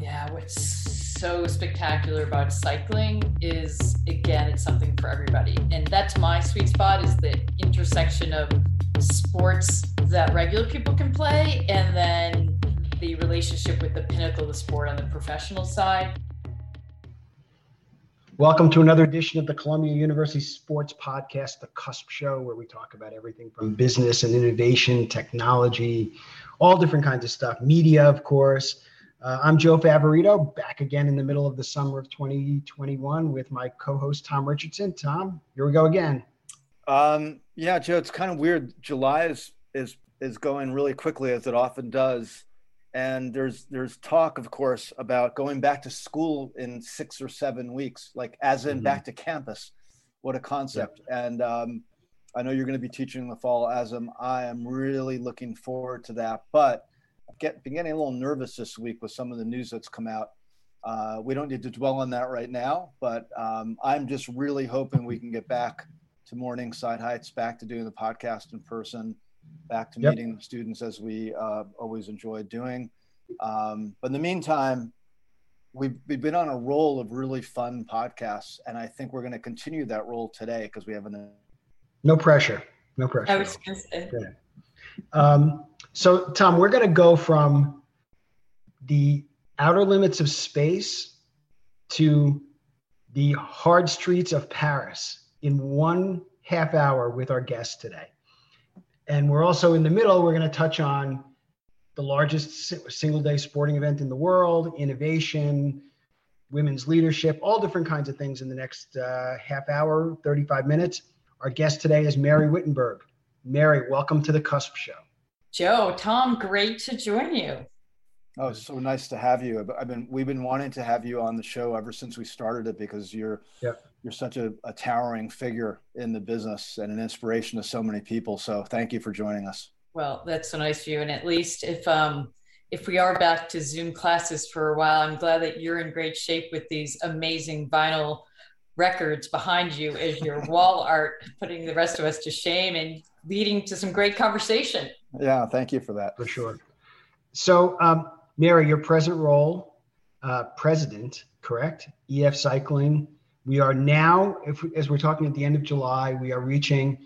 Yeah, what's so spectacular about cycling is again, it's something for everybody. And that's my sweet spot is the intersection of sports that regular people can play and then the relationship with the pinnacle of the sport on the professional side. Welcome to another edition of the Columbia University Sports Podcast, The Cusp Show, where we talk about everything from business and innovation, technology, all different kinds of stuff, media, of course. Uh, I'm Joe Favorito, back again in the middle of the summer of 2021 with my co-host Tom Richardson. Tom, here we go again. Um, yeah, Joe, it's kind of weird. July is is is going really quickly as it often does, and there's there's talk, of course, about going back to school in six or seven weeks, like as in mm-hmm. back to campus. What a concept! And um, I know you're going to be teaching in the fall, as am I. am really looking forward to that, but get been getting a little nervous this week with some of the news that's come out. Uh, we don't need to dwell on that right now, but um, I'm just really hoping we can get back to Morningside Heights, back to doing the podcast in person, back to yep. meeting students as we uh, always enjoy doing. Um, but in the meantime, we've, we've been on a roll of really fun podcasts, and I think we're going to continue that role today because we have an. No pressure. No pressure. I was going to say. Yeah. Um, so, Tom, we're going to go from the outer limits of space to the hard streets of Paris in one half hour with our guest today. And we're also in the middle, we're going to touch on the largest single day sporting event in the world, innovation, women's leadership, all different kinds of things in the next uh, half hour, 35 minutes. Our guest today is Mary Wittenberg. Mary, welcome to the Cusp Show. Joe, Tom, great to join you. Oh, so nice to have you. I've been we've been wanting to have you on the show ever since we started it because you're yeah. you're such a, a towering figure in the business and an inspiration to so many people. So thank you for joining us. Well, that's so nice of you. And at least if um if we are back to Zoom classes for a while, I'm glad that you're in great shape with these amazing vinyl records behind you as your wall art, putting the rest of us to shame and leading to some great conversation. Yeah, thank you for that. For sure. So, um, Mary, your present role, uh, president, correct? EF Cycling. We are now, if as we're talking at the end of July, we are reaching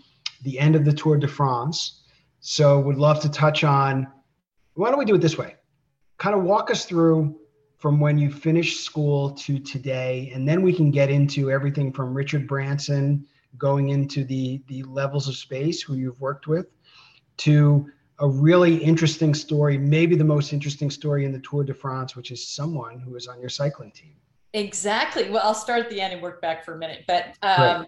the end of the Tour de France. So, would love to touch on. Why don't we do it this way? Kind of walk us through from when you finished school to today, and then we can get into everything from Richard Branson going into the the levels of space who you've worked with to a really interesting story, maybe the most interesting story in the Tour de France, which is someone who is on your cycling team. Exactly. Well, I'll start at the end and work back for a minute. But um,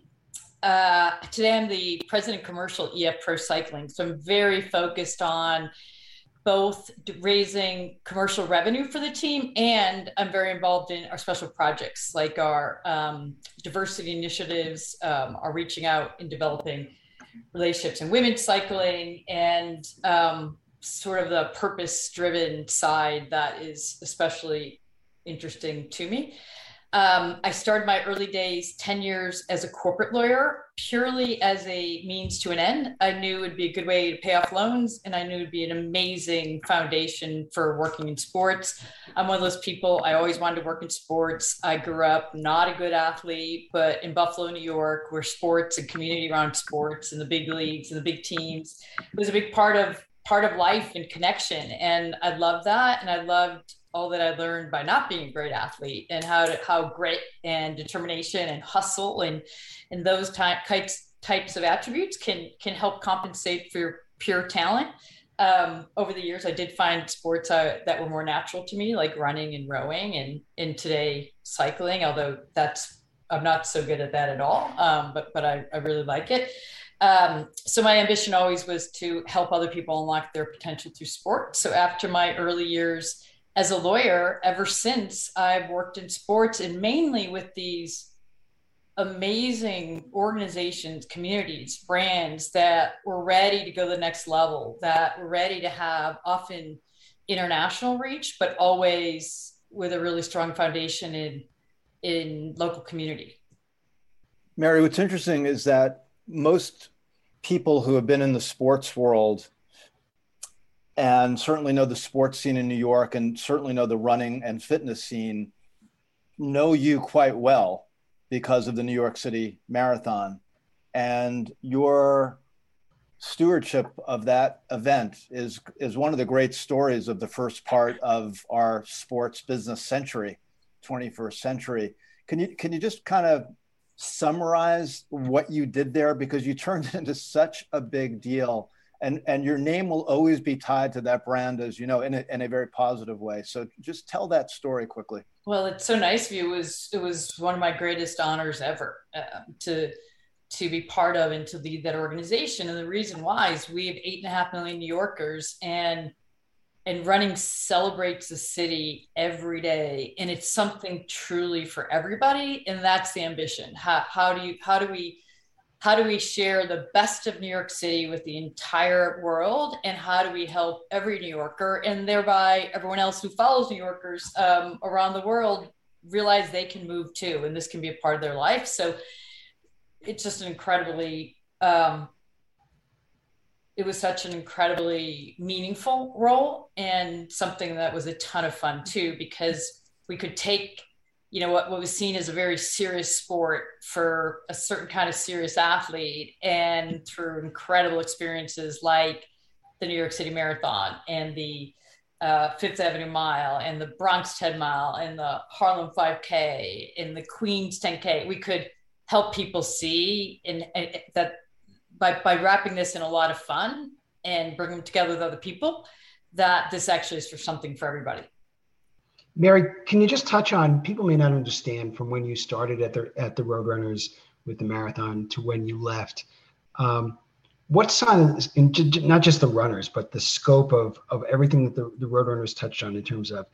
uh, today I'm the president of commercial EF Pro Cycling. So I'm very focused on both raising commercial revenue for the team and I'm very involved in our special projects like our um, diversity initiatives, um, our reaching out and developing relationships in women's cycling and um, sort of the purpose driven side that is especially interesting to me. Um, I started my early days 10 years as a corporate lawyer, purely as a means to an end. I knew it would be a good way to pay off loans, and I knew it would be an amazing foundation for working in sports. I'm one of those people, I always wanted to work in sports. I grew up not a good athlete, but in Buffalo, New York, where sports and community around sports and the big leagues and the big teams was a big part of part of life and connection. And I loved that. And I loved all that I learned by not being a great athlete and how to, how grit and determination and hustle and and those types types of attributes can can help compensate for your pure talent. Um, over the years, I did find sports uh, that were more natural to me, like running and rowing, and in today cycling. Although that's I'm not so good at that at all, um, but but I, I really like it. Um, so my ambition always was to help other people unlock their potential through sport. So after my early years as a lawyer ever since I've worked in sports and mainly with these amazing organizations, communities, brands that were ready to go the next level, that were ready to have often international reach, but always with a really strong foundation in in local community. Mary, what's interesting is that most people who have been in the sports world and certainly know the sports scene in New York and certainly know the running and fitness scene, know you quite well because of the New York City Marathon. And your stewardship of that event is, is one of the great stories of the first part of our sports business century, 21st century. Can you, can you just kind of summarize what you did there? Because you turned it into such a big deal and and your name will always be tied to that brand as you know in a, in a very positive way. So just tell that story quickly. Well it's so nice of you. It was it was one of my greatest honors ever uh, to to be part of and to lead that organization. And the reason why is we have eight and a half million new yorkers and and running celebrates the city every day. And it's something truly for everybody. And that's the ambition. How, how do you how do we how do we share the best of New York City with the entire world? And how do we help every New Yorker and thereby everyone else who follows New Yorkers um, around the world realize they can move too and this can be a part of their life? So it's just an incredibly, um, it was such an incredibly meaningful role and something that was a ton of fun too because we could take you know what, what was seen as a very serious sport for a certain kind of serious athlete and through incredible experiences like the new york city marathon and the uh, fifth avenue mile and the bronx 10 mile and the harlem 5k and the queens 10k we could help people see in that by, by wrapping this in a lot of fun and bring them together with other people that this actually is for something for everybody Mary, can you just touch on people may not understand from when you started at the at the Roadrunners with the marathon to when you left. Um, what sign not just the runners, but the scope of of everything that the, the Roadrunners touched on in terms of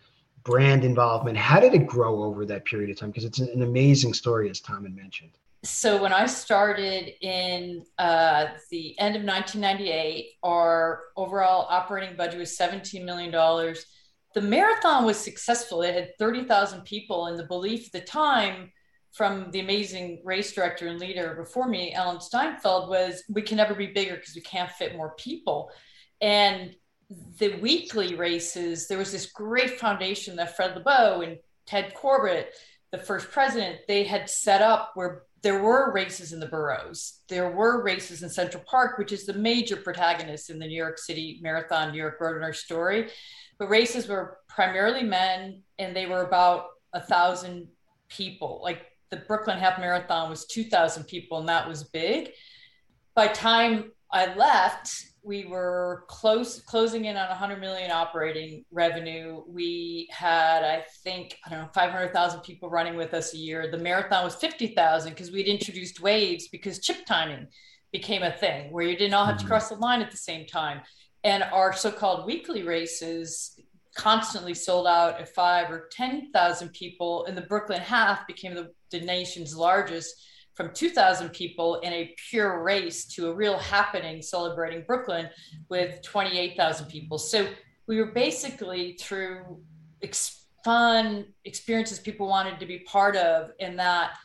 brand involvement? How did it grow over that period of time? Because it's an amazing story, as Tom had mentioned. So when I started in uh, the end of 1998, our overall operating budget was 17 million dollars the marathon was successful. It had 30,000 people, and the belief at the time from the amazing race director and leader before me, Allan Steinfeld, was we can never be bigger because we can't fit more people. And the weekly races, there was this great foundation that Fred Lebow and Ted Corbitt, the first president, they had set up where there were races in the boroughs. There were races in Central Park, which is the major protagonist in the New York City Marathon, New York Roadrunner story But races were primarily men and they were about a thousand people. Like the Brooklyn Half Marathon was 2,000 people and that was big. By time I left, we were close closing in on 100 million operating revenue. We had, I think, I don't know, 500,000 people running with us a year. The marathon was 50,000 because we'd introduced waves because chip timing became a thing where you didn't all have to mm-hmm. cross the line at the same time and our so-called weekly races constantly sold out at five or 10,000 people and the Brooklyn half became the, the nation's largest from 2,000 people in a pure race to a real happening celebrating Brooklyn with 28,000 people. So we were basically through ex- fun experiences people wanted to be part of and that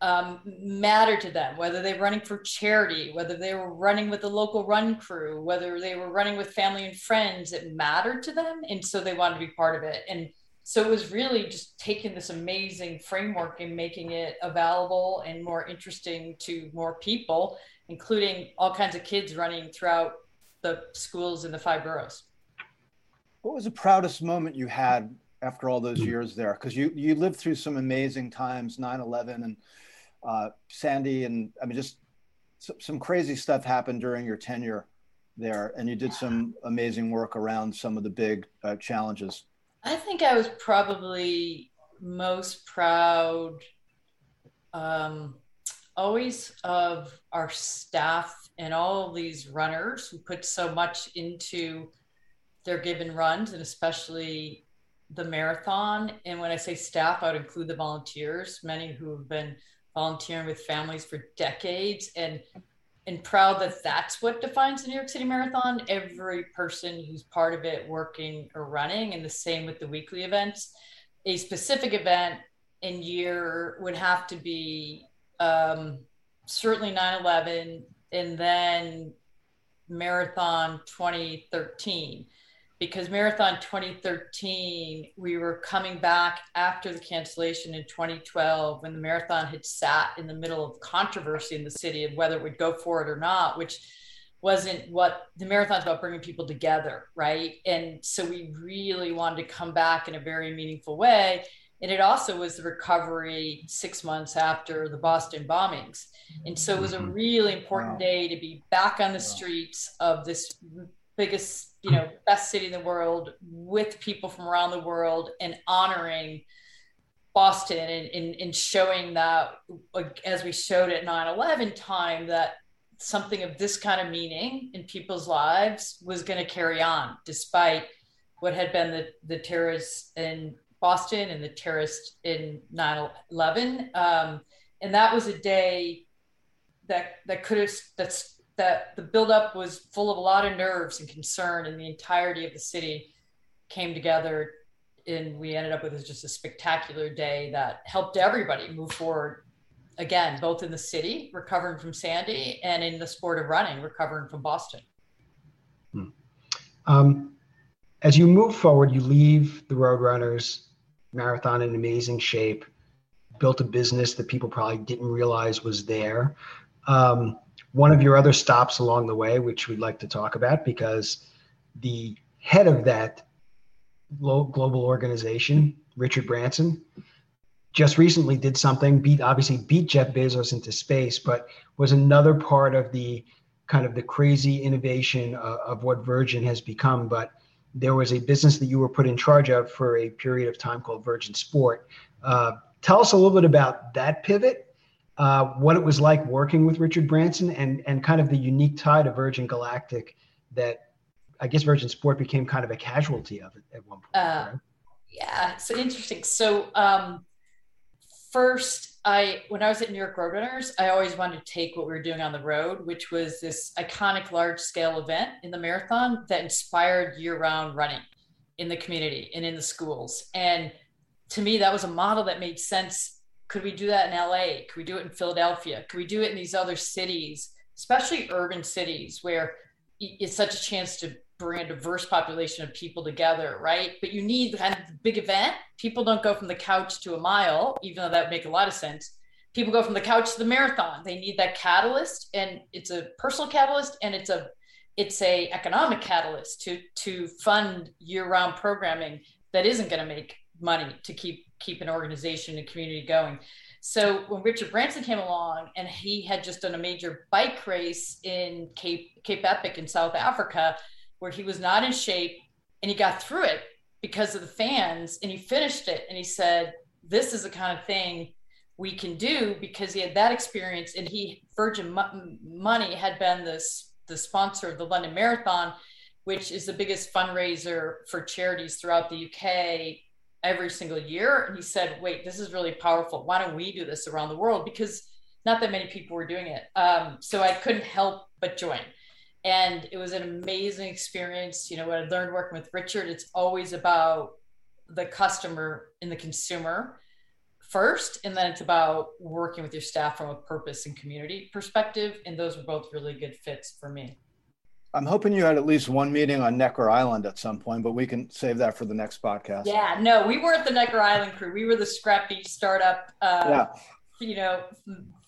um, matter to them, whether they were running for charity, whether they were running with the local run crew, whether they were running with family and friends, it mattered to them. And so they wanted to be part of it. And so it was really just taking this amazing framework and making it available and more interesting to more people, including all kinds of kids running throughout the schools in the five boroughs. What was the proudest moment you had after all those years there? Because you you lived through some amazing times, 9-11 and uh, Sandy, and I mean, just some crazy stuff happened during your tenure there, and you did some amazing work around some of the big uh, challenges. I think I was probably most proud, um, always of our staff and all these runners who put so much into their given runs, and especially the marathon. And when I say staff, I would include the volunteers, many who have been volunteering with families for decades and and proud that that's what defines the New York City Marathon. Every person who's part of it working or running, and the same with the weekly events. A specific event in year would have to be um, certainly 9 11, and then Marathon 2013 because Marathon 2013, we were coming back after the cancellation in 2012 when the marathon had sat in the middle of controversy in the city of whether it would go for it or not, which wasn't what the marathon's about bringing people together, right? And so we really wanted to come back in a very meaningful way. And it also was the recovery six months after the Boston bombings. And so it was a mm-hmm. really important wow. day to be back on the streets of this biggest, you know, best city in the world with people from around the world and honoring Boston and, and, and showing that, as we showed at 9 11 time, that something of this kind of meaning in people's lives was going to carry on despite what had been the, the terrorists in Boston and the terrorists in 9 11. Um, and that was a day that, that could have, that's that the buildup was full of a lot of nerves and concern, and the entirety of the city came together. And we ended up with just a spectacular day that helped everybody move forward again, both in the city, recovering from Sandy, and in the sport of running, recovering from Boston. Hmm. Um, as you move forward, you leave the Roadrunners marathon in amazing shape, built a business that people probably didn't realize was there. Um, one of your other stops along the way, which we'd like to talk about, because the head of that global organization, Richard Branson, just recently did something beat obviously beat Jeff Bezos into space, but was another part of the kind of the crazy innovation of, of what Virgin has become. But there was a business that you were put in charge of for a period of time called Virgin Sport. Uh, tell us a little bit about that pivot uh, what it was like working with Richard Branson and and kind of the unique tie to Virgin Galactic that I guess Virgin Sport became kind of a casualty of it at one point. Uh, right? Yeah, so interesting. So um, first, I when I was at New York Roadrunners, I always wanted to take what we were doing on the road, which was this iconic large scale event in the marathon that inspired year round running in the community and in the schools. And to me, that was a model that made sense could we do that in LA? Could we do it in Philadelphia? Could we do it in these other cities, especially urban cities where it's such a chance to bring a diverse population of people together, right? But you need kind of the big event. People don't go from the couch to a mile, even though that would make a lot of sense. People go from the couch to the marathon. They need that catalyst, and it's a personal catalyst, and it's a it's a economic catalyst to to fund year-round programming that isn't going to make money to keep keep an organization and community going. So when Richard Branson came along and he had just done a major bike race in Cape Cape Epic in South Africa, where he was not in shape and he got through it because of the fans and he finished it and he said, "This is the kind of thing we can do because he had that experience and he Virgin Money had been this the sponsor of the London Marathon, which is the biggest fundraiser for charities throughout the UK every single year. And he said, wait, this is really powerful. Why don't we do this around the world? Because not that many people were doing it. Um, so I couldn't help but join. And it was an amazing experience. You know, what I learned working with Richard, it's always about the customer and the consumer first. And then it's about working with your staff from a purpose and community perspective. And those were both really good fits for me. I'm hoping you had at least one meeting on Necker Island at some point, but we can save that for the next podcast. Yeah, no, we weren't the Necker Island crew. We were the scrappy startup, uh, yeah. you know,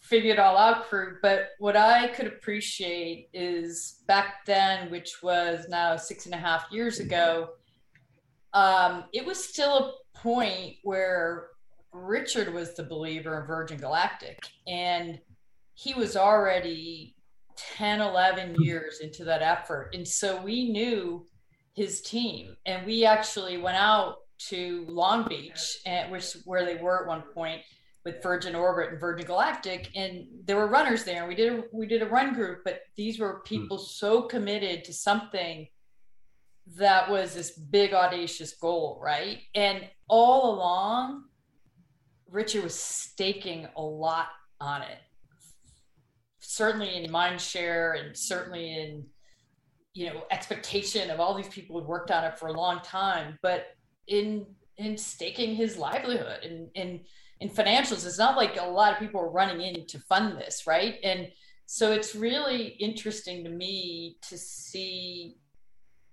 figure it all out crew. But what I could appreciate is back then, which was now six and a half years ago, um, it was still a point where Richard was the believer in Virgin Galactic. And he was already 10, 11 years into that effort. And so we knew his team and we actually went out to Long Beach, and, which where they were at one point with Virgin Orbit and Virgin Galactic, and there were runners there. And we did a, we did a run group, but these were people mm. so committed to something that was this big audacious goal, right? And all along, Richard was staking a lot on it certainly in mind share and certainly in you know expectation of all these people who'd worked on it for a long time but in in staking his livelihood and in in financials it's not like a lot of people are running in to fund this right and So it's really interesting to me to see,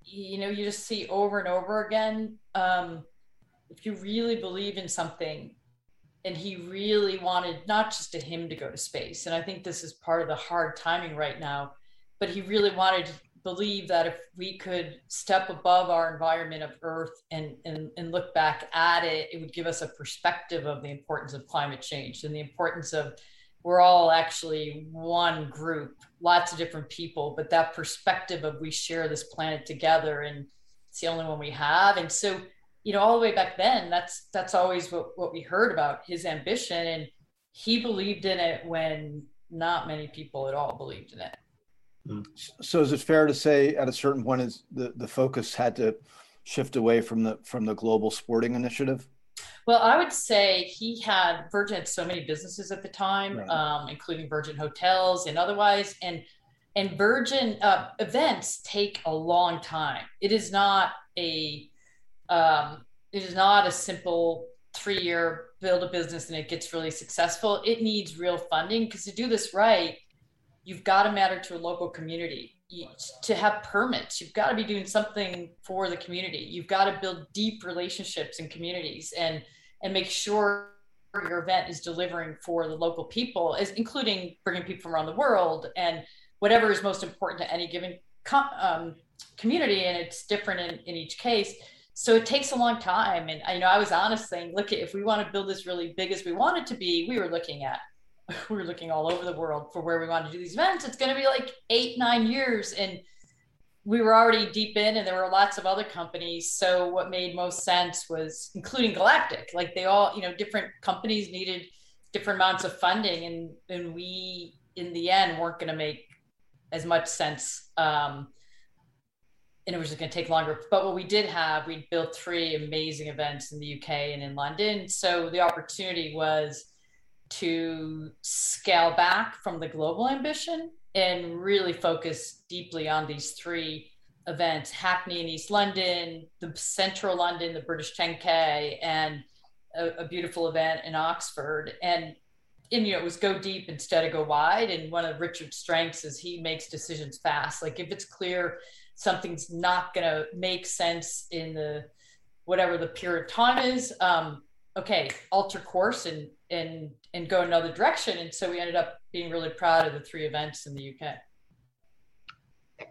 you know, you just see over and over again. Um, if you really believe in something, and he really wanted not just to him to go to space, and I think this is part of the hard timing right now, but he really wanted to believe that if we could step above our environment of Earth and, and, and look back at it, it would give us a perspective of the importance of climate change and the importance of we're all actually one group, lots of different people, but that perspective of we share this planet together and it's the only one we have. And so, you know, all the way back then, that's that's always what, what we heard about his ambition. And he believed in it when not many people at all believed in it. So is it fair to say at a certain point is the, the focus had to shift away from the from the global sporting initiative? Well, I would say he had Virgin had so many businesses at the time, right. um, including Virgin Hotels and otherwise, and and Virgin uh, events take a long time. It is not a um, it is not a simple three year build a business and it gets really successful. It needs real funding because to do this right, you've got to matter to a local community. To have permits, you've got to be doing something for the community. You've got to build deep relationships in communities and and make sure your event is delivering for the local people, as including bringing people from around the world and whatever is most important to any given com- um, community. And it's different in, in each case. So it takes a long time. And you know, I was honest saying, look, if we want to build this really big as we want it to be, we were looking at we were looking all over the world for where we want to do these events. It's going to be like eight, nine years. And we were already deep in, and there were lots of other companies. So, what made most sense was including Galactic. Like, they all, you know, different companies needed different amounts of funding. And, and we, in the end, weren't going to make as much sense. Um, and it was just going to take longer. But what we did have, we built three amazing events in the UK and in London. So, the opportunity was to scale back from the global ambition and really focus deeply on these three events Hackney in East London, the central London, the British 10K, and a, a beautiful event in Oxford. And, and, you know, it was go deep instead of go wide. And one of Richard's strengths is he makes decisions fast. Like if it's clear something's not going to make sense in the whatever the period of time is, um, okay, alter course and and and go another direction. And so we ended up being really proud of the three events in the UK.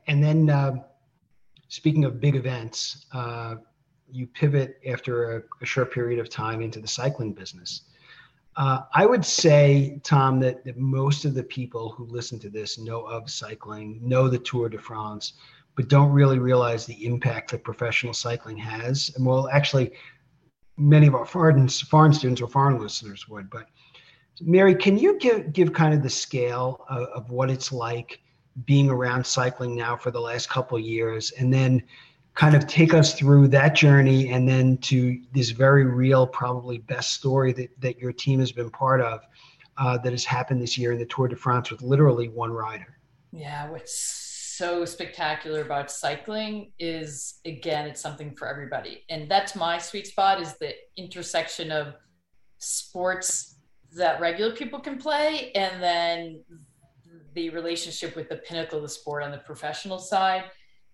And then, uh, speaking of big events, uh, you pivot after a, a, short period of time into the cycling business. Uh, I would say, Tom, that, that most of the people who listen to this know of cycling, know the Tour de France, but don't really realize the impact that professional cycling has. And well, actually, many of our foreign, foreign students or foreign listeners would. But Mary, can you give give kind of the scale of, of what it's like being around cycling now for the last couple years, and then kind of take us through that journey, and then to this very real, probably best story that that your team has been part of uh, that has happened this year in the Tour de France with literally one rider. Yeah, which so spectacular about cycling is again it's something for everybody. And that's my sweet spot is the intersection of sports that regular people can play and then the relationship with the pinnacle of the sport on the professional side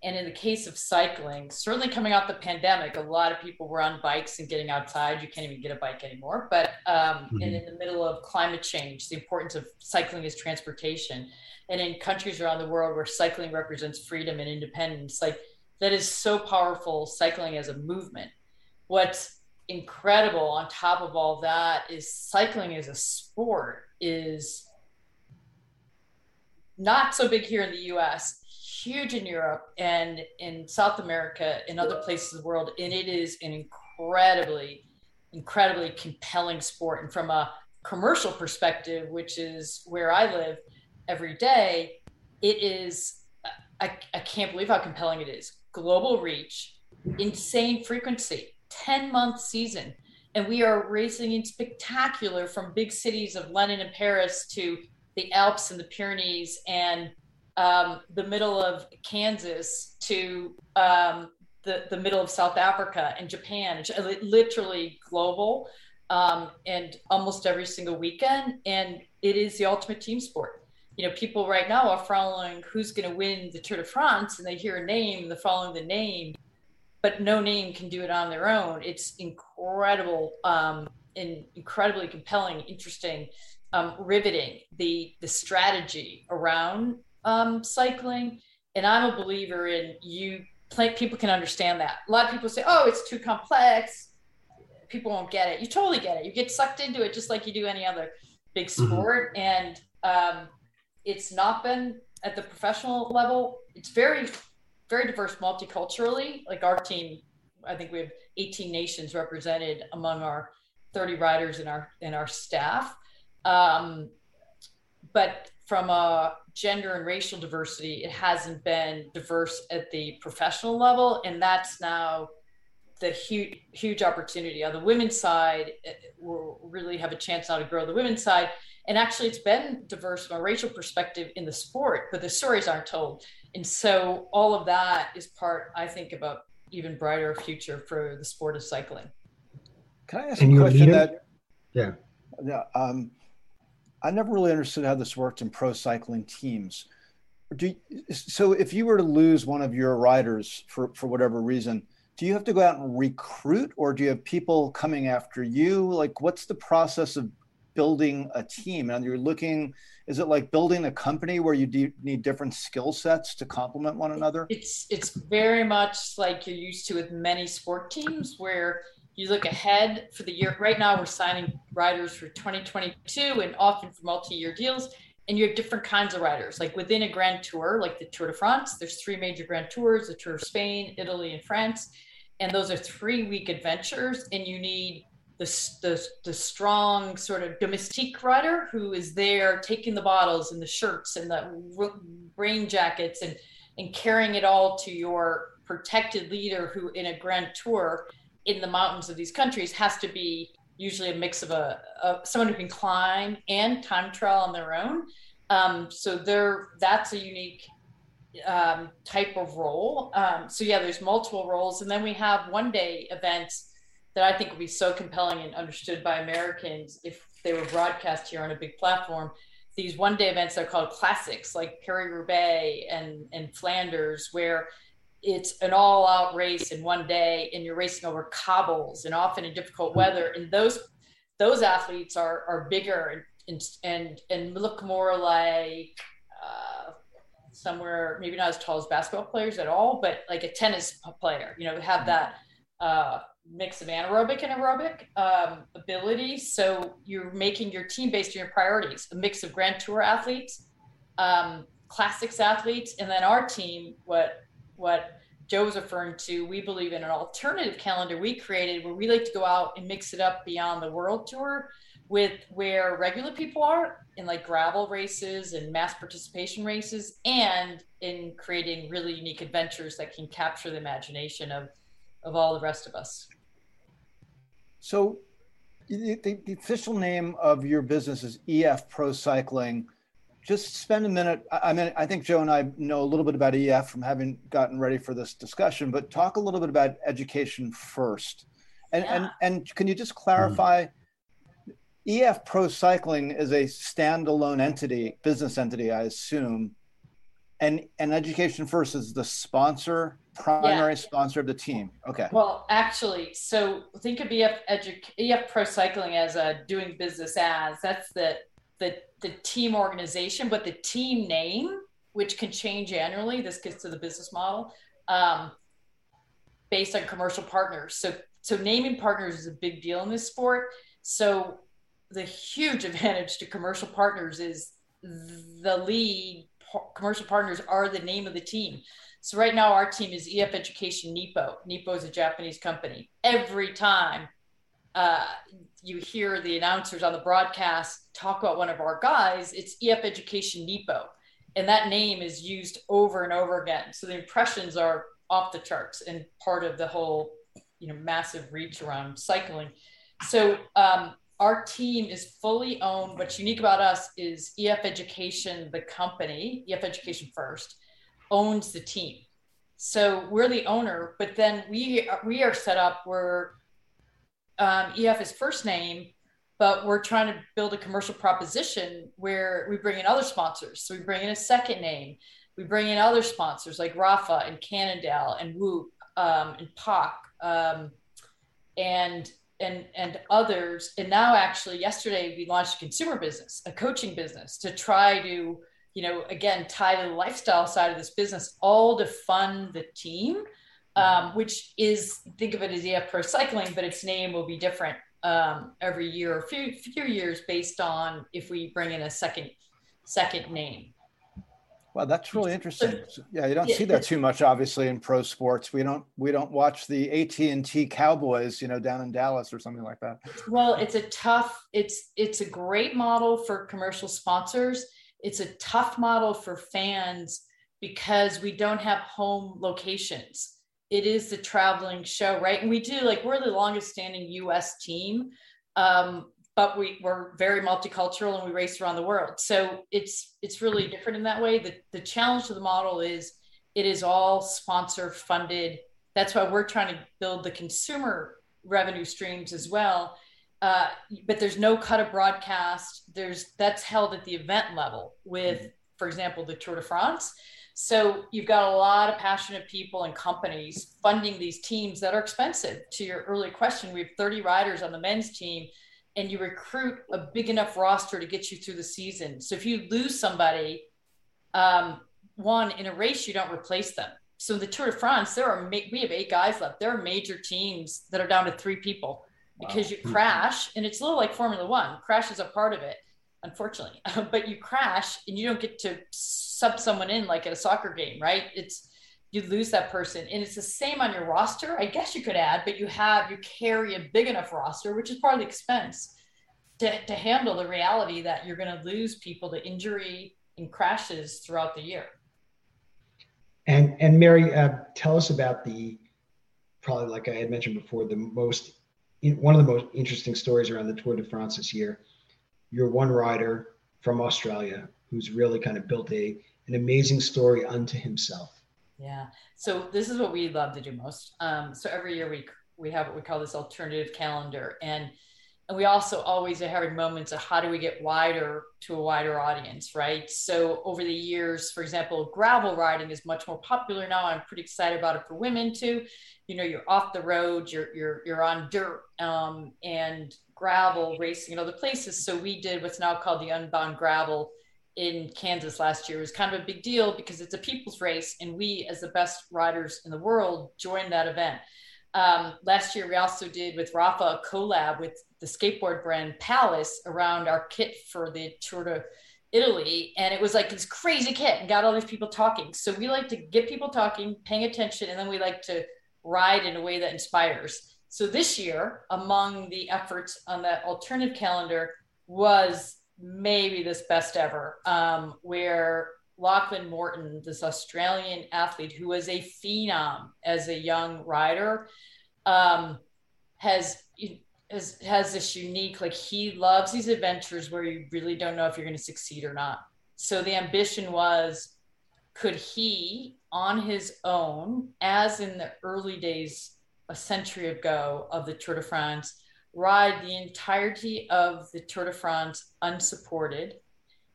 and in the case of cycling certainly coming out the pandemic a lot of people were on bikes and getting outside. You can't even get a bike anymore. But um, mm-hmm. and in the middle of climate change the importance of cycling as transportation. And in countries around the world where cycling represents freedom and independence like that is so powerful cycling as a movement. What's incredible on top of all that is cycling as a sport is not so big here in the US huge in Europe and in South America and other places of the world and it is an incredibly incredibly compelling sport and from a commercial perspective which is where I live every day, it is, I, I can't believe how compelling it is. Global reach, insane frequency, 10 month season. And we are racing in spectacular from big cities of London and Paris to the Alps and the Pyrenees and um, the middle of Kansas to um, the, the middle of South Africa and Japan. Literally global um, and almost every single weekend. And it is the ultimate team sport you know, people right now are following who's going to win the Tour de France, and they hear a name, they're following the name, but no name can do it on their own. It's incredible um, and incredibly compelling, interesting, um, riveting. The the strategy around um, cycling, and I'm a believer in you. People can understand that. A lot of people say, "Oh, it's too complex." People won't get it. You totally get it. You get sucked into it just like you do any other big mm-hmm. sport, mm-hmm. and um, it's not been at the professional level. It's very, very diverse multiculturally. Like our team, I think we have 18 nations represented among our 30 riders in our in our staff. Um, but from a gender and racial diversity, it hasn't been diverse at the professional level, and that's now the huge huge opportunity on the women's side. We'll really have a chance now to grow the women's side and actually, it's been diverse from a racial perspective in the sport, but the stories aren't told. And so, all of that is part, I think, about even brighter future for the sport of cycling. Can I ask and a question leader? that? Yeah. Yeah. Um, I never really understood how this worked in pro cycling teams. Do you, so if you were to lose one of your riders for, for whatever reason, do you have to go out and recruit or do you have people coming after you? Like what's the process of building a team and you're looking is it like building a company where you do need different skill sets to complement one another it's it's very much like you're used to with many sport teams where you look ahead for the year right now we're signing riders for 2022 and often for multi-year deals and you have different kinds of riders. Like within a grand tour like the tour de france there's three major grand tours the tour of spain italy and france and those are three week adventures and you need the, the, the strong sort of domestique rider who is there taking the bottles and the shirts and the rain jackets and, and carrying it all to your protected leader who in a grand tour in the mountains of these countries has to be usually a mix of a, a someone who can climb and time trial on their own. Um, so there that's a unique um, type of role. Um, so yeah there's multiple roles. And then we have one day events that I think would be so compelling and understood by Americans if they were broadcast here on a big platform. These one day events are called classics, like Paris Roubaix and, and Flanders, where it's an all out race in one day and you're racing over cobbles and often in difficult weather. And those those athletes are, are bigger and, and, and look more like uh, somewhere, maybe not as tall as basketball players at all, but like a tennis player, you know, have that uh, mix of anaerobic and aerobic um, ability. So you're making your team based on your priorities, a mix of Grand Tour athletes, um, classics athletes, and then our team. What what Joe was referring to, we believe in an alternative calendar we created where we like to go out and mix it up beyond the World Tour with where regular people are in like gravel races and mass participation races, and in creating really unique adventures that can capture the imagination of of all the rest of us. So, the, the, official name of your business is EF Pro Cycling. Just spend a minute. I mean, I think Joe and I know a little bit about EF from having gotten ready for this discussion, but talk a little bit about education first. And yeah. and and can you just clarify? Mm-hmm. EF Pro Cycling is a standalone entity, business entity, I assume, and and Education First is the sponsor primary yeah. sponsor of the team. Okay. Well, actually, so think of EF Edu- EF Pro Cycling as a doing business as that's the the the team organization, but the team name, which can change annually. This gets to the business model, um, based on commercial partners. So so naming partners is a big deal in this sport. So the huge advantage to commercial partners is the lead commercial partners are the name of the team. So right now our team is EF Education Nippo. Nippo is a Japanese company. Every time uh, you hear the announcers on the broadcast talk about one of our guys, it's EF Education Nippo. And that name is used over and over again. So the impressions are off the charts and part of the whole, you know, massive reach around cycling. So um, our team is fully owned. What's unique about us is EF Education, the company, EF Education First, owns the team. So we're the owner, but then we we are set up where um, EF is first name, but we're trying to build a commercial proposition where we bring in other sponsors. So we bring in a second name. We bring in other sponsors like Rapha and Cannondale and Whoop um, and POC um, and and and others. And now, actually, yesterday we launched a consumer business, a coaching business, to try to you know again tie to the lifestyle side of this business, all to fund the team. Um, which is think of it as EF Pro Cycling, but its name will be different um, every year or few few years based on if we bring in a second second name. Well, that's really interesting. Yeah, you don't see that too much, obviously, in pro sports. We don't we don't watch the AT and T Cowboys, you know, down in Dallas or something like that. Well, it's a tough. It's it's a great model for commercial sponsors. It's a tough model for fans because we don't have home locations. It is the traveling show, right? And we do like we're the longest standing U.S. team. Um, but we, we're very multicultural and we race around the world. So it's it's really different in that way. The the challenge to the model is it is all sponsor funded. That's why we're trying to build the consumer revenue streams as well. Uh, but there's no cut of broadcast. There's that's held at the event level with, for example, the Tour de France. So you've got a lot of passionate people and companies funding these teams that are expensive. To your early question, we have 30 riders on the men's team and you recruit a big enough roster to get you through the season. So if you lose somebody, um, one in a race, you don't replace them. So in the Tour de France, there are we have eight guys left. There are major teams that are down to three people because you crash, and it's a little like Formula One. Crash is a part of it, unfortunately. but you crash, and you don't get to sub someone in like at a soccer game, right? It's you lose that person and it's the same on your roster. I guess you could add but you have you carry a big enough roster which is part of the expense to, to handle the reality that you're going to lose people to injury and crashes throughout the year. And and mary uh, tell us about the probably like i had mentioned before the most one of the most interesting stories around the tour de france this year. You're one rider from australia who's really kind of built a an amazing story unto himself yeah. So this is what we love to do most. Um, so every year we we have what we call this alternative calendar, and and we also always are having moments of how do we get wider to a wider audience, right? So over the years, for example, gravel riding is much more popular now. I'm pretty excited about it for women too. You know, you're off the road, you're you're you're on dirt, um, and gravel racing in other places. So we did what's now called the Unbound Gravel in Kansas last year was kind of a big deal because it's a people's race, and we, as the best riders in the world, joined that event. Um, last year, we also did with Rapha a collab with the skateboard brand Palace around our kit for the Tour de Italy, and it was like this crazy kit and got all these people talking. So we like to get people talking, paying attention, and then we like to ride in a way that inspires. So this year, among the efforts on that alternative calendar was maybe this best ever, um, where Lachlan Morton, this Australian athlete who was a phenom as a young rider, um, has has has this unique like he loves these adventures where you really don't know if you're going to succeed or not. So the ambition was, could he on his own, as in the early days a century ago of the Tour de France, ride the entirety of the Tour de France unsupported,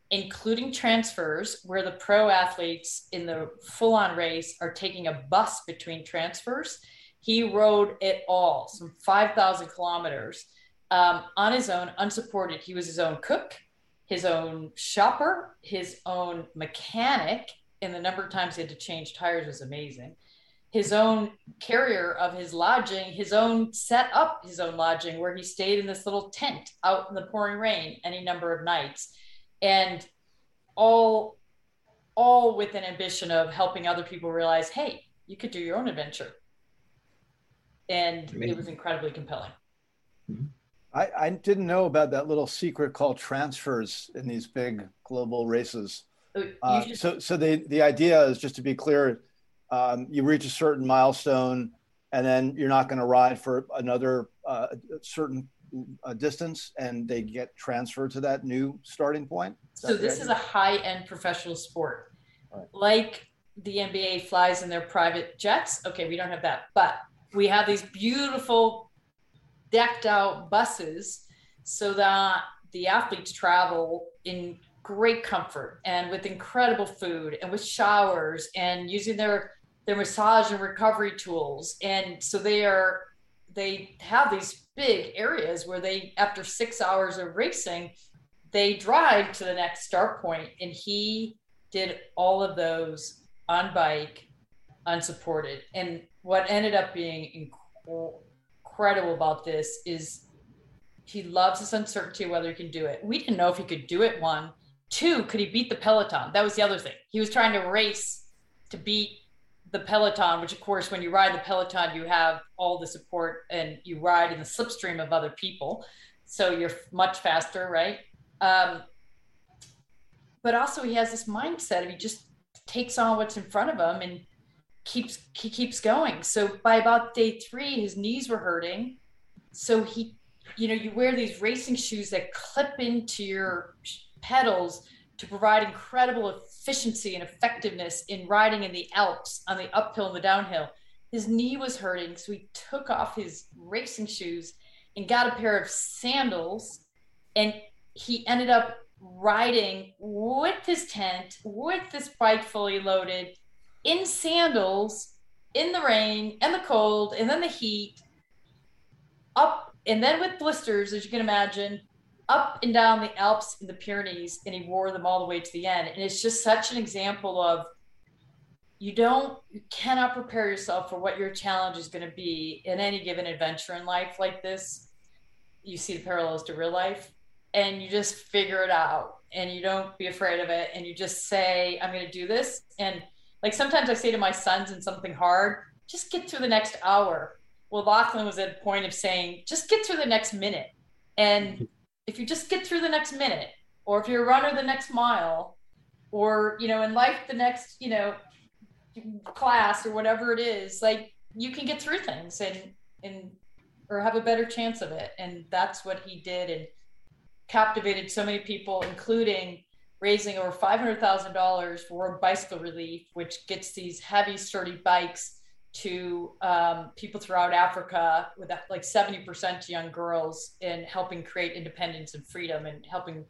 including transfers, where the pro athletes in the full on race are taking a bus between transfers. He rode it all, some 5,000 kilometers um, on his own, unsupported. He was his own cook, his own shopper, his own mechanic, and the number of times he had to change tires was amazing his own carrier of his lodging, his own set up his own lodging where he stayed in this little tent out in the pouring rain any number of nights. And all all with an ambition of helping other people realize, hey, you could do your own adventure. And Amazing. it was incredibly compelling. I, I didn't know about that little secret called transfers in these big global races. Oh, uh, so, so the the idea is just to be clear, um, you reach a certain milestone and then you're not going to ride for another uh, certain uh, distance and they get transferred to that new starting point. So this is a high-end professional sport. Right. like the nba flies in their private jets. Okay we don't have that but we have these beautiful decked out buses so that the athletes travel in great comfort and with incredible food and with showers and using their their massage and recovery tools. And so they are they have these big areas where they after six hours of racing they drive to the next start point. And he did all of those on bike unsupported. And what ended up being incredible about this is he loves this uncertainty whether he can do it. We didn't know if he could do it one. Two, could he beat the peloton? That was the other thing. He was trying to race to beat the peloton, which of course, when you ride the peloton, you have all the support and you ride in the slipstream of other people, so you're much faster, right? Um, but also, he has this mindset of he just takes on what's in front of him and keeps he keeps going. So by about day three, his knees were hurting, so he, you know, you wear these racing shoes that clip into your pedals to provide incredible efficiency and effectiveness in riding in the Alps on the uphill and the downhill. His knee was hurting, so he took off his racing shoes and got a pair of sandals. And he ended up riding with his tent, with this bike fully loaded, in sandals, in the rain and the cold, and then the heat, up, and then with blisters, as you can imagine, up and down the Alps and the Pyrenees, and he wore them all the way to the end. And it's just such an example of you don't, you cannot prepare yourself for what your challenge is going to be in any given adventure in life like this. You see the parallels to real life, and you just figure it out, and you don't be afraid of it, and you just say, "I'm going to do this." And like sometimes I say to my sons in something hard, just get through the next hour. Well, Lachlan was at a point of saying, just get through the next minute. And if you just get through the next minute or if you're a runner the next mile or you know in life the next you know class or whatever it is like you can get through things and and or have a better chance of it. And that's what he did and captivated so many people including raising over $500000 for bicycle relief which gets these heavy sturdy bikes to um, people throughout Africa with like 70% young girls in helping create independence and freedom and helping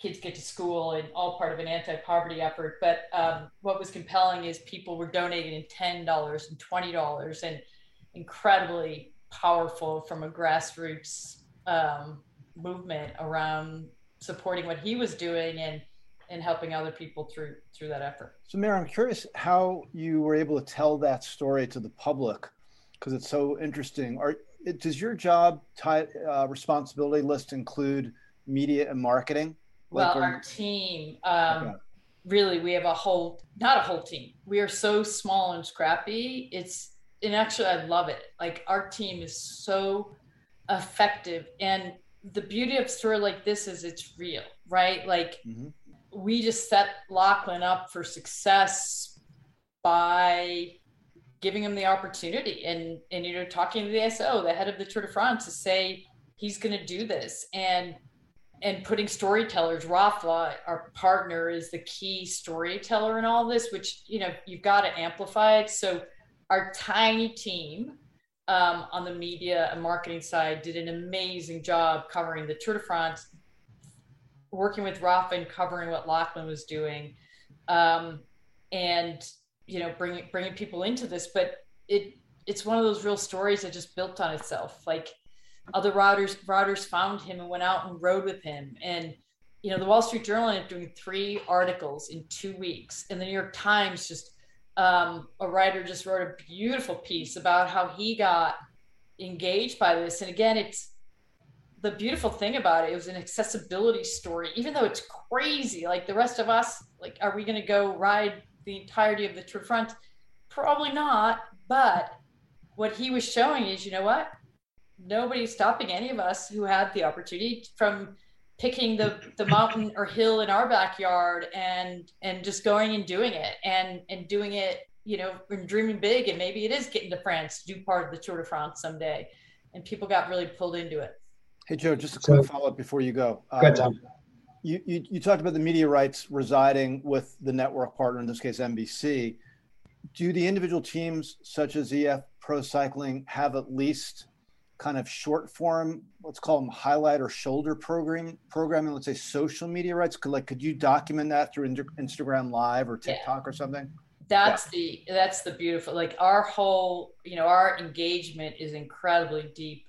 kids get to school and all part of an anti-poverty effort. But um, what was compelling is people were donating $10 and $20 and incredibly powerful from a grassroots um, movement around supporting what he was doing and and helping other people through through that effort. So, Mary, I'm curious how you were able to tell that story to the public because it's so interesting. Are does your job tie, uh, responsibility list include media and marketing? Like, well, our team. Um, okay. Really, we have a whole, not a whole team. We are so small and scrappy. It's, and actually, I love it. Like, our team is so effective. And the beauty of a story like this is it's real, right? Like, mm-hmm we just set Lachlan up for success by giving him the opportunity and and you know talking to the ASO, the head of the Tour de France, to say he's going to do this and and putting storytellers. Rapha, our partner, is the key storyteller in all this, which you know you've got to amplify it. So our tiny team um, on the media and marketing side did an amazing job covering the Tour de France, working with Rapha and covering what Lachlan was doing, um, and you know bringing bringing people into this. But it it's one of those real stories that just built on itself. Like other riders riders found him and went out and rode with him, and you know the Wall Street Journal ended up doing three articles in two weeks, and the New York Times just um, a writer just wrote a beautiful piece about how he got engaged by this. And again, it's the beautiful thing about it, it was an accessibility story, even though it's crazy. Like the rest of us, like, are we going to go ride the entirety of the Tour de France? Probably not. But what he was showing is, you know what? Nobody's stopping any of us who had the opportunity from picking the the mountain or hill in our backyard and and just going and doing it and and doing it you know and dreaming big and maybe it is getting to france do part of the tour de france someday and people got really pulled into it Hey, Joe, just a quick so, follow up before you go. Um, Tom. You, you, you talked about the media rights residing with the network partner, in this case, NBC. Do the individual teams, such as EF Pro Cycling, have at least kind of short form, let's call them highlight or shoulder program programming, let's say social media rights? Could like could you document that through Instagram Live or TikTok yeah. or something? That's yeah. the that's the beautiful like our whole you know our engagement is incredibly deep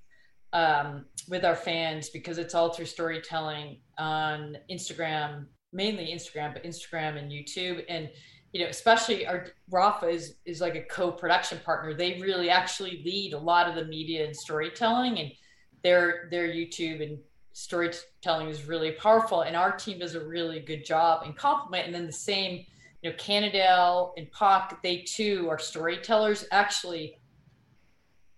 um, with our fans because it's all through storytelling on Instagram, mainly Instagram, but Instagram and YouTube and you know, especially our Rapha is is like a co-production partner. They really actually lead a lot of the media and storytelling, and their their YouTube and storytelling is really powerful. And our team does a really good job and complement. And then the same, you know, Cannondale and POC, they too are storytellers. Actually,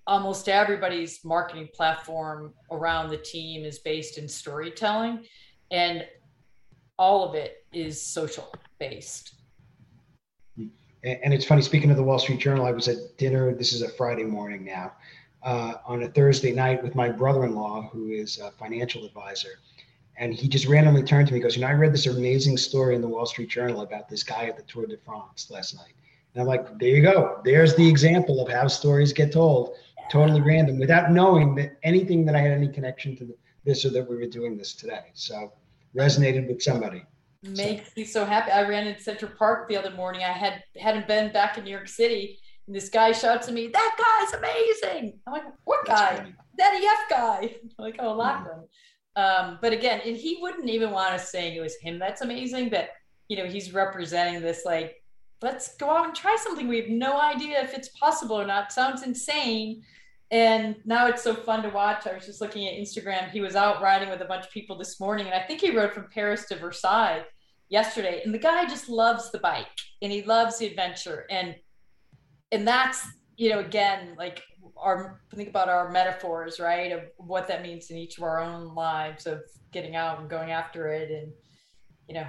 almost everybody's marketing platform around the team is based in storytelling, and all of it is social based and it's funny speaking of the wall street journal i was at dinner this is a friday morning now uh, on a thursday night with my brother-in-law who is a financial advisor and he just randomly turned to me and goes you know i read this amazing story in the wall street journal about this guy at the tour de france last night. And i'm like there you go. There's the example of how stories get told totally random without knowing that anything that i had any connection to this or that we were doing this today so resonated with somebody makes me so happy. I ran in Central Park the other morning. I had hadn't been back in New York City, and this guy shouts at me, "That guy's amazing!" I'm like, "What guy? That EF guy?" I'm like, "Oh, Lachlan." Mm-hmm. Um, but again, and he wouldn't even want us saying it was him. That's amazing, but you know, he's representing this like, let's go out and try something. We have no idea if it's possible or not. Sounds insane. And now it's so fun to watch. I was just looking at Instagram. He was out riding with a bunch of people this morning, and I think he rode from Paris to Versailles yesterday and the guy just loves the bike and he loves the adventure and and that's you know again like our think about our metaphors right of what that means in each of our own lives of getting out and going after it and you know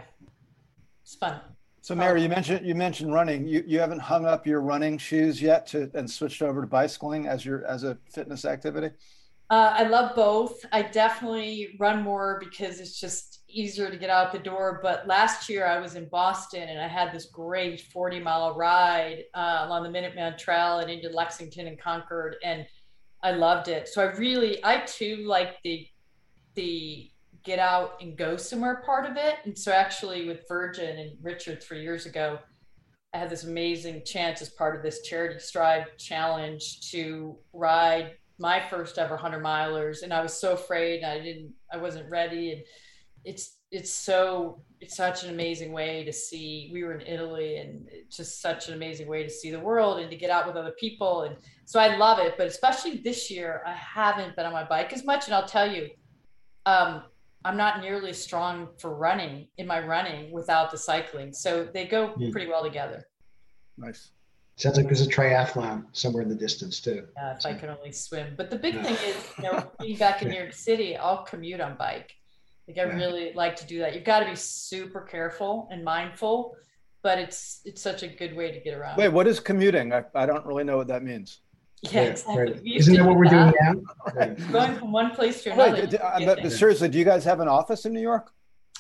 it's fun so mary you mentioned you mentioned running you, you haven't hung up your running shoes yet to and switched over to bicycling as your as a fitness activity uh, i love both i definitely run more because it's just easier to get out the door. But last year I was in Boston and I had this great 40 mile ride uh, along the Minuteman Trail and into Lexington and Concord, and I loved it. So I really, I too like the the get out and go somewhere part of it. And so actually with Virgin and Richard three years ago, I had this amazing chance as part of this charity stride challenge to ride my first ever 100 milers. And i was so afraid i didn't i wasn't ready. And it's it's so it's such an amazing way to see we were in italy and just such an amazing way to see the world and to get out with other people. And so i love it but especially this year i haven't been on my bike as much. And i'll tell you um, i'm not nearly strong for running in my running without the cycling so they go hmm. pretty well together nice Sounds like there's a triathlon somewhere in the distance too. Yeah, if so. I could only swim. But the big thing is, you know, being back in New York City, I'll commute on bike. Like I really like to do that. You've got to be super careful and mindful, but it's it's such a good way to get around. Wait, what is commuting? I, I don't really know what that means. Yeah, exactly. Right. Isn't that what we're doing now? Going from one place to another. Wait, but, but seriously, do you guys have an office in New York?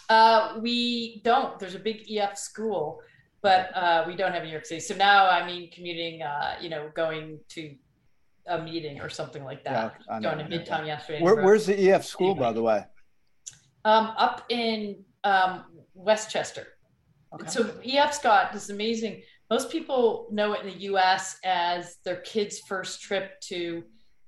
Uh, we don't. There's a big EF school, but uh, we don't have New York City. So now, I mean, commuting, uh, you know, going to a meeting or something like that. Yeah, going to Midtown yesterday. Where, where's the EF school, anyway. by the way? Um, up in um, Westchester. Okay. So EF's got this amazing. Most people know it in the U.S. as their kids' first trip to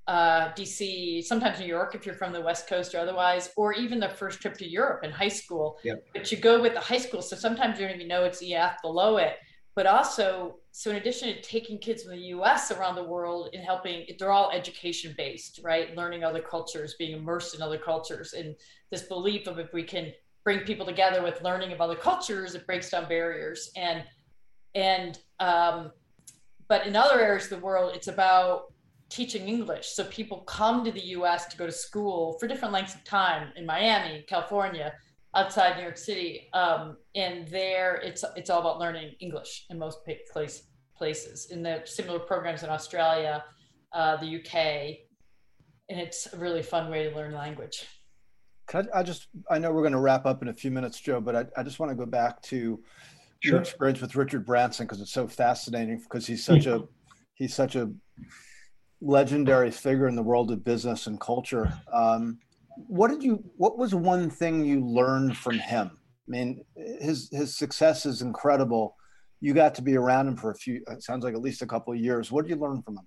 uh, DC, sometimes New York if you're from the West Coast or otherwise, or even the first trip to Europe in high school. Yep. But you go with the high school, so sometimes you don't even know it's EF below it. But also, so in addition to taking kids from the US around the world and helping, they're all education based, right? Learning other cultures, being immersed in other cultures, and this belief of if we can bring people together with learning of other cultures, it breaks down barriers. And and um, but in other areas of the world, it's about teaching English. So people come to the US to go to school for different lengths of time in Miami, California, outside New York City, um, and there it's it's all about learning English in most place, places. In the similar programs in Australia, uh, the UK, and it's a really fun way to learn language. I, I, just I know we're going to wrap up in a few minutes, Joe, but I, I just want to go back to. Your experience with Richard Branson because it's so fascinating because he's such a he's such a legendary figure in the world of business and culture. Um, what did you? What was one thing you learned from him? I mean, his his success is incredible. You got to be around him for a few. It sounds like at least a couple of years. What did you learn from him?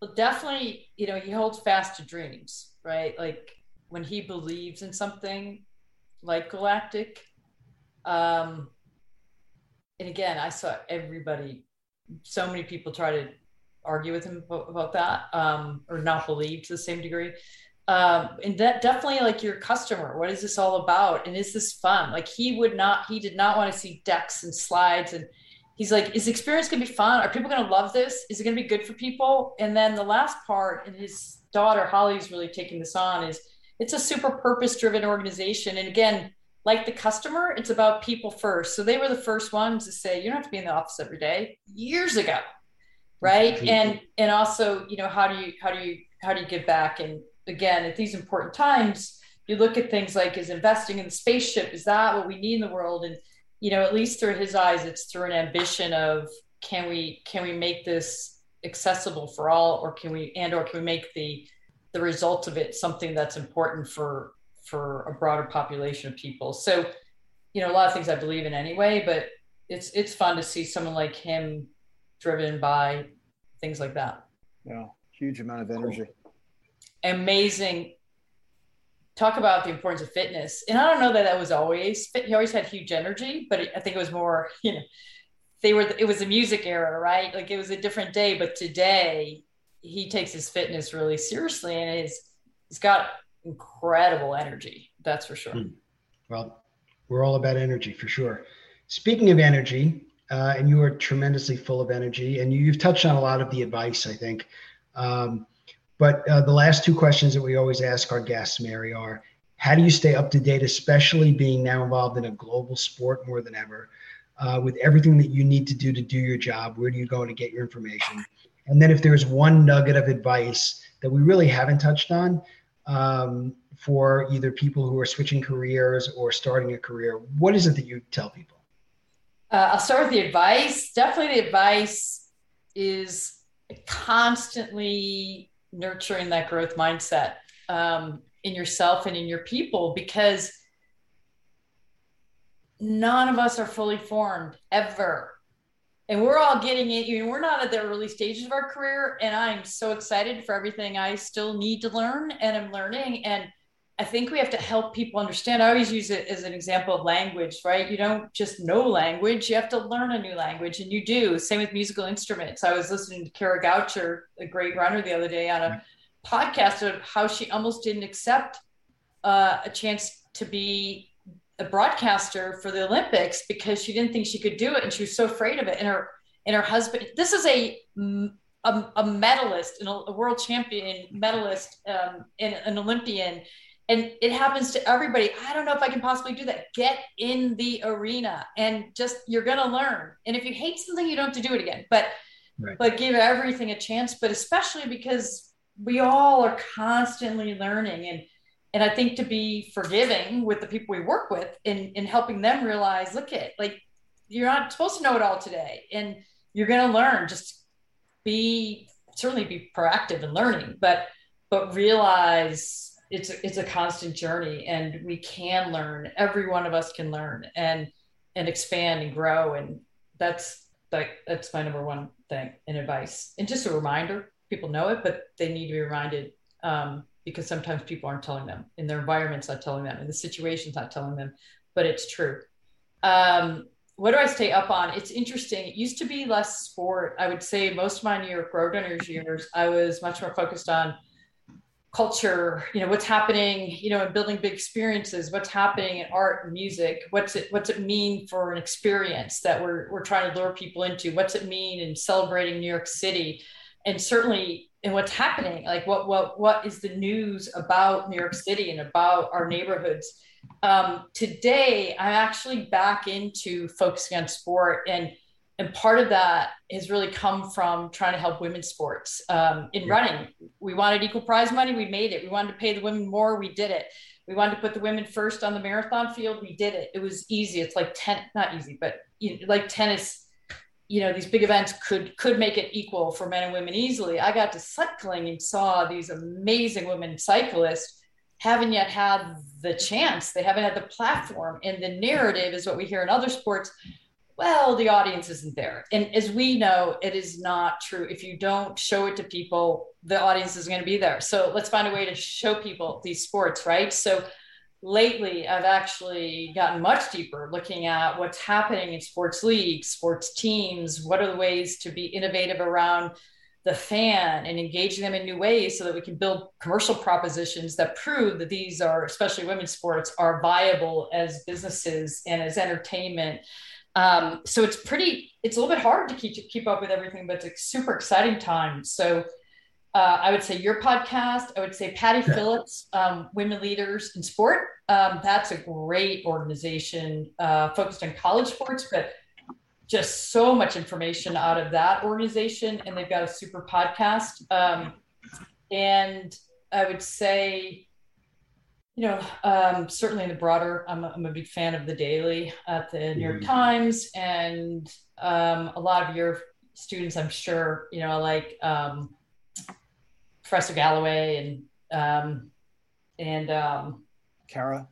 Well, definitely, you know, he holds fast to dreams, right? Like when he believes in something, like Galactic. Um, and again, I saw everybody, so many people try to argue with him about, that um, or not believe to the same degree. Um, and that definitely like your customer, what is this all about? And is this fun? Like he would not, he did not want to see decks and slides. And he's like, is the experience going to be fun? Are people going to love this? Is it going to be good for people? And then the last part, and his daughter Holly's really taking this on, is it's a super purpose driven organization. And again, like the customer, it's about people first. So they were the first ones to say, you don't have to be in the office every day years ago. Right. And, and also, you know, how do you, how do you, how do you give back? And again, at these important times, you look at things like is investing in the spaceship, is that what we need in the world? And, you know, at least through his eyes, it's through an ambition of can we, can we make this accessible for all, or can we, and, or can we make the, the result of it something that's important for for a broader population of people. So you know a lot of things i believe in anyway but it's it's fun to see someone like him driven by things like that. Yeah huge amount of energy. Amazing. Talk about the importance of fitness. And i don't know that that was always he always had huge energy but i think it was more you know they were it was a music era right? Like it was a different day but today he takes his fitness really seriously and he's he's got incredible energy. That's for sure. Hmm. Well, we're all about energy for sure. Speaking of energy, uh, and you are tremendously full of energy, and you, have touched on a lot of the advice, I think. Um, but uh, the last two questions that we always ask our guests, Mary, are how do you stay up to date, especially being now involved in a global sport more than ever, uh, with everything that you need to do to do your job? Where do you go to get your information? And then if there's one nugget of advice that we really haven't touched on um, for either people who are switching careers or starting a career, what is it that you tell people? Uh, I'll start with the advice. Definitely, the advice is constantly nurturing that growth mindset um, in yourself and in your people because none of us are fully formed ever and we're all getting it. You know, we're not at the early stages of our career, and I'm so excited for everything I still need to learn and I'm learning. And I think we have to help people understand. I always use it as an example of language, right? You don't just know language, you have to learn a new language, and you do. Same with musical instruments. I was listening to Kara Goucher, a great runner, the other day on a podcast of how she almost didn't accept uh, a chance to be a broadcaster for the Olympics because she didn't think she could do it and she was so afraid of it. And her and her husband, this is a a, a medalist and a, world champion medalist um, and an Olympian. And it happens to everybody. I don't know if I can possibly do that. Get in the arena and just you're gonna learn. And if you hate something, you don't have to do it again. But right. but give everything a chance. But especially because we all are constantly learning and and I think to be forgiving with the people we work with in in helping them realize, look at like you're not supposed to know it all today, and you're going to learn. Just be certainly be proactive in learning, but but realize it's a, it's a constant journey, and we can learn. Every one of us can learn and and expand and grow, and that's like that's my number one thing and advice. And just a reminder, people know it, but they need to be reminded. Um, because sometimes people aren't telling them. In their environment's not telling them. And the situation's not telling them. But it's true. Um, what do i stay up on? It's interesting. It used to be less sport. I would say most of my new york roadrunners years i was much more focused on culture you know what's happening you know in building big experiences. What's happening in art and music? What's it what's it mean for an experience that we're, we're trying to lure people into? What's it mean in celebrating new york city? And certainly and what's happening like what what what is the news about new york city and about our neighborhoods? Um, today i'm actually back into focusing on sport and and part of that has really come from trying to help women's sports um, in running. We wanted equal prize money we made it. We wanted to pay the women more we did it. We wanted to put the women first on the marathon field we did it. It was easy. It's like ten not easy but you know, like tennis you know these big events could could make it equal for men and women easily. I got to cycling and saw these amazing women cyclists haven't yet had the chance. They haven't had the platform. And the narrative is what we hear in other sports. Well the audience isn't there. And as we know it is not true. If you don't show it to people the audience is going to be there. So let's find a way to show people these sports right? So lately I've actually gotten much deeper looking at what's happening in sports leagues, sports teams, what are the ways to be innovative around the fan and engaging them in new ways so that we can build commercial propositions that prove that these are, especially women's sports, are viable as businesses and as entertainment. Um, so it's pretty, it's a little bit hard to keep keep up with everything, but it's a super exciting time. So uh, I would say your podcast. I would say Patti yeah. Phillips, um, Women Leaders in Sport. Um, that's a great organization uh, focused on college sports, but just so much information out of that organization. And they've got a super podcast. Um, and I would say, you know, um, certainly in the broader, I'm a, I'm a big fan of the Daily at the New York mm-hmm. Times, and um, a lot of your students, I'm sure, you know, like um, Professor Galloway and um, and um, Kara.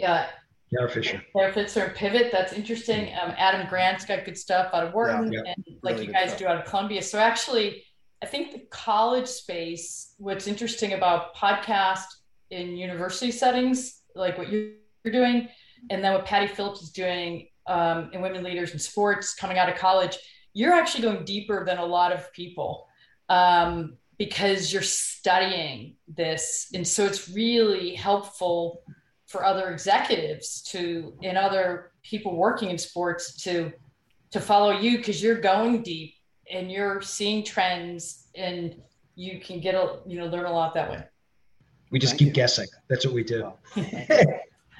Yeah. Kara Swisher. Kara Swisher and Pivot. That's interesting. Um, Adam Grant's got good stuff out of Wharton, yeah, yeah. and like really you guys stuff. do out of Columbia. So actually, I think the college space. What's interesting about podcast in university settings, like what you're doing, and then what Patti Phillips is doing um, in Women Leaders in Sports coming out of college, you're actually going deeper than a lot of people. Um, because you're studying this. And so it's really helpful for other executives to and other people working in sports to to follow you because you're going deep and you're seeing trends and you can get a you know learn a lot that way. We just Thank keep you. guessing. That's what we do.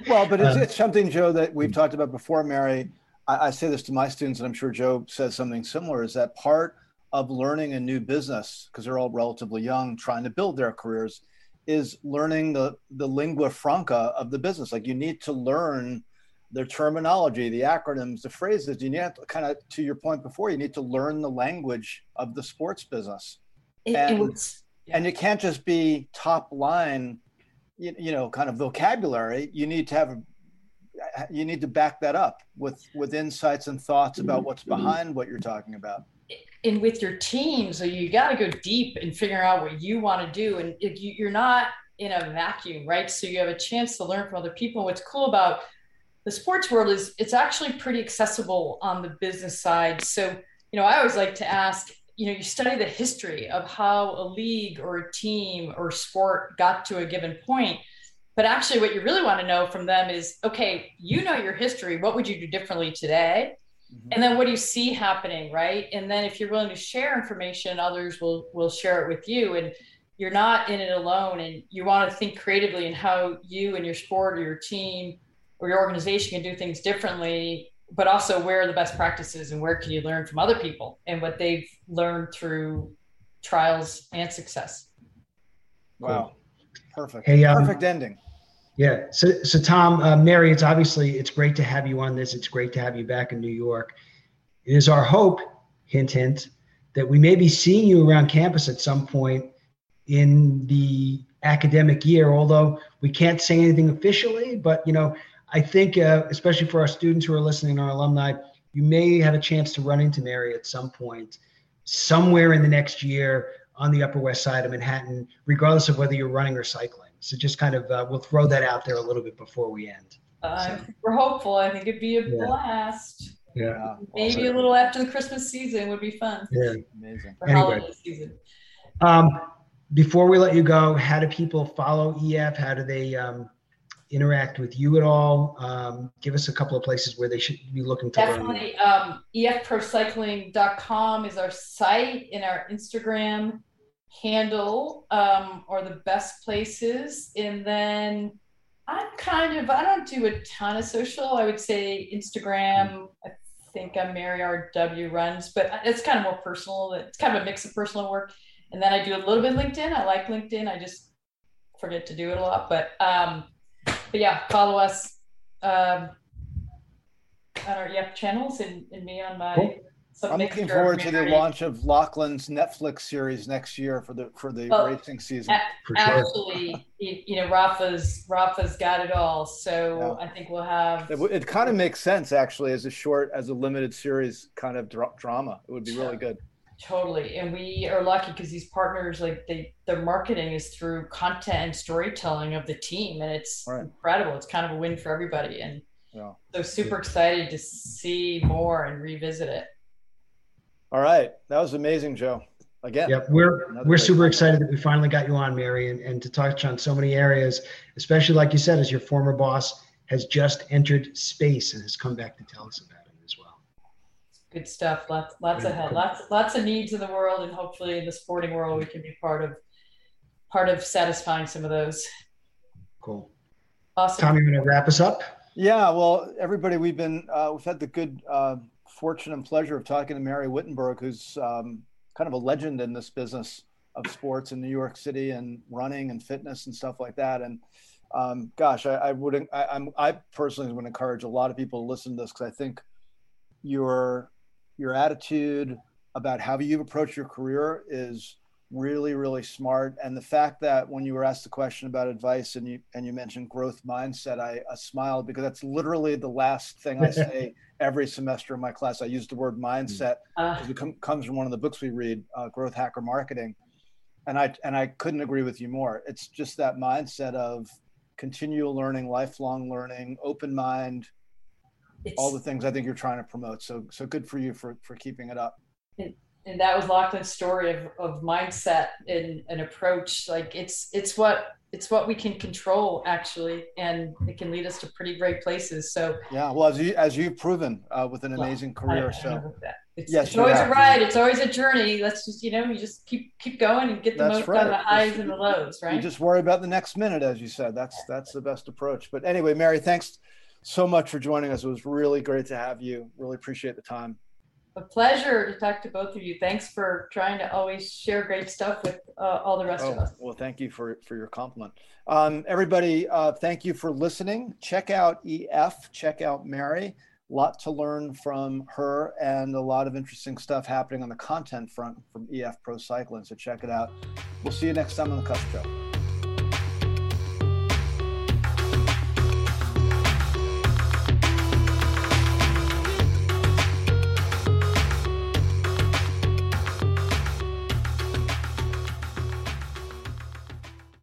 well, but it's, um, it's something, Joe, that we've talked about before, Mary. I, I say this to my students, and I'm sure Joe says something similar, is that part of learning a new business because they're all relatively young trying to build their careers is learning the the lingua franca of the business. Like you need to learn the terminology the acronyms the phrases. You need to kind of to your point before you need to learn the language of the sports business. It, and, it yeah. and you can't just be top line you, you know kind of vocabulary. You need to have you need to back that up with with insights and thoughts about what's behind what you're talking about and with your team so you got to go deep and figure out what you want to do and you, you're not in a vacuum right? So you have a chance to learn from other people. What's cool about the sports world is it's actually pretty accessible on the business side. So you know i always like to ask you know you study the history of how a league or a team or sport got to a given point but actually what you really want to know from them is okay you know your history. What would you do differently today Mm-hmm. And then what do you see happening, right? And then if you're willing to share information, others will will share it with you. And you're not in it alone. And you want to think creatively in how you and your sport or your team or your organization can do things differently, but also where are the best practices and where can you learn from other people and what they've learned through trials and success. Wow. Perfect. Hey, um, Perfect ending. Yeah. So, so Tom, uh, Mary, it's obviously it's great to have you on this. It's great to have you back in New York. It is our hope, hint, hint, that we may be seeing you around campus at some point in the academic year. Although we can't say anything officially, but you know, I think uh, especially for our students who are listening, our alumni, you may have a chance to run into Mary at some point, somewhere in the next year on the Upper West Side of Manhattan, regardless of whether you're running or cycling. So just kind of uh, we'll throw that out there a little bit before we end. Uh, so. We're hopeful. I think it'd be a yeah. blast. Yeah. Maybe also, a little after the Christmas season would be fun. Yeah. Amazing. For anyway. holiday season. Um, before we let you go, how do people follow EF? How do they um, interact with you at all? Um, give us a couple of places where they should be looking to Definitely. Um, EFProcycling.com is our site and our Instagram handle um, or the best places. And then I'm kind of, I don't do a ton of social. I would say Instagram. I think I'm Mary RW runs, but it's kind of more personal. It's kind of a mix of personal work. And then I do a little bit LinkedIn. I like LinkedIn. I just forget to do it a lot. But um, but yeah, follow us um, on our Yep channels and, and me on my cool. Some I'm looking mixture forward to the Mary- launch of Lachlan's Netflix series next year for the for the Well, racing season. a- For sure. Actually, you, you know, Rapha's Rapha's got it all. So I think we'll have. It, it kind of makes sense actually as a short, as a limited series kind of dra- drama. It would be really good. Totally. And we are lucky because these partners, like they, their marketing is through content and storytelling of the team. And it's Right. incredible. It's kind of a win for everybody. And Yeah. so super excited to see more and revisit it. All right, that was amazing, Joe. Again, Yep, we're Another we're super content. excited that we finally got you on, Mary, and, and to touch on so many areas, especially like you said, as your former boss has just entered space and has come back to tell us about it as well. Good stuff. Lots, lots Yeah, ahead. cool. Lots, lots of needs in the world, and hopefully in the sporting world, we can be part of, part of satisfying some of those. Cool. Awesome. Tom, you want to wrap us up? Yeah, well, everybody, we've been uh, we've had the good uh, fortune and pleasure of talking to Mary Wittenberg, who's um, kind of a legend in this business of sports in New York City and running and fitness and stuff like that. And um, gosh, I, I would I, I'm I personally would encourage a lot of people to listen to this because I think your your attitude about how you approach your career is really really smart. And the fact that when you were asked the question about advice and you and you mentioned growth mindset i, I smiled because that's literally the last thing i say every semester in my class. I use the word mindset Uh, because it com- comes from one of the books we read uh, growth hacker marketing. And i and i couldn't agree with you more. It's just that mindset of continual learning lifelong learning open mind all the things i think you're trying to promote. So so good for you for for keeping it up and that was Lachlan's story of, of mindset and an approach. Like it's it's what it's what we can control actually, and it can lead us to pretty great places. So yeah well as you as you've proven uh, with an Well, amazing I- career I so that. It's, Yes, it's always have. a ride. It's always a journey. Let's just you know you just keep keep going and get the That's most out of the right. highs and the lows, right? you just worry about the next minute as you said that's that's the best approach but anyway mary thanks so much for joining us it was really great to have you really appreciate the time a pleasure to talk to both of you. Thanks for trying to always share great stuff with uh, all the rest of Oh, us. well, thank you for, for your compliment. Um, everybody, uh, thank you for listening. Check out EF, check out Mary. lot to learn from her and a lot of interesting stuff happening on the content front from EF Pro Cycling. So check it out. We'll see you next time on the Cusp Show.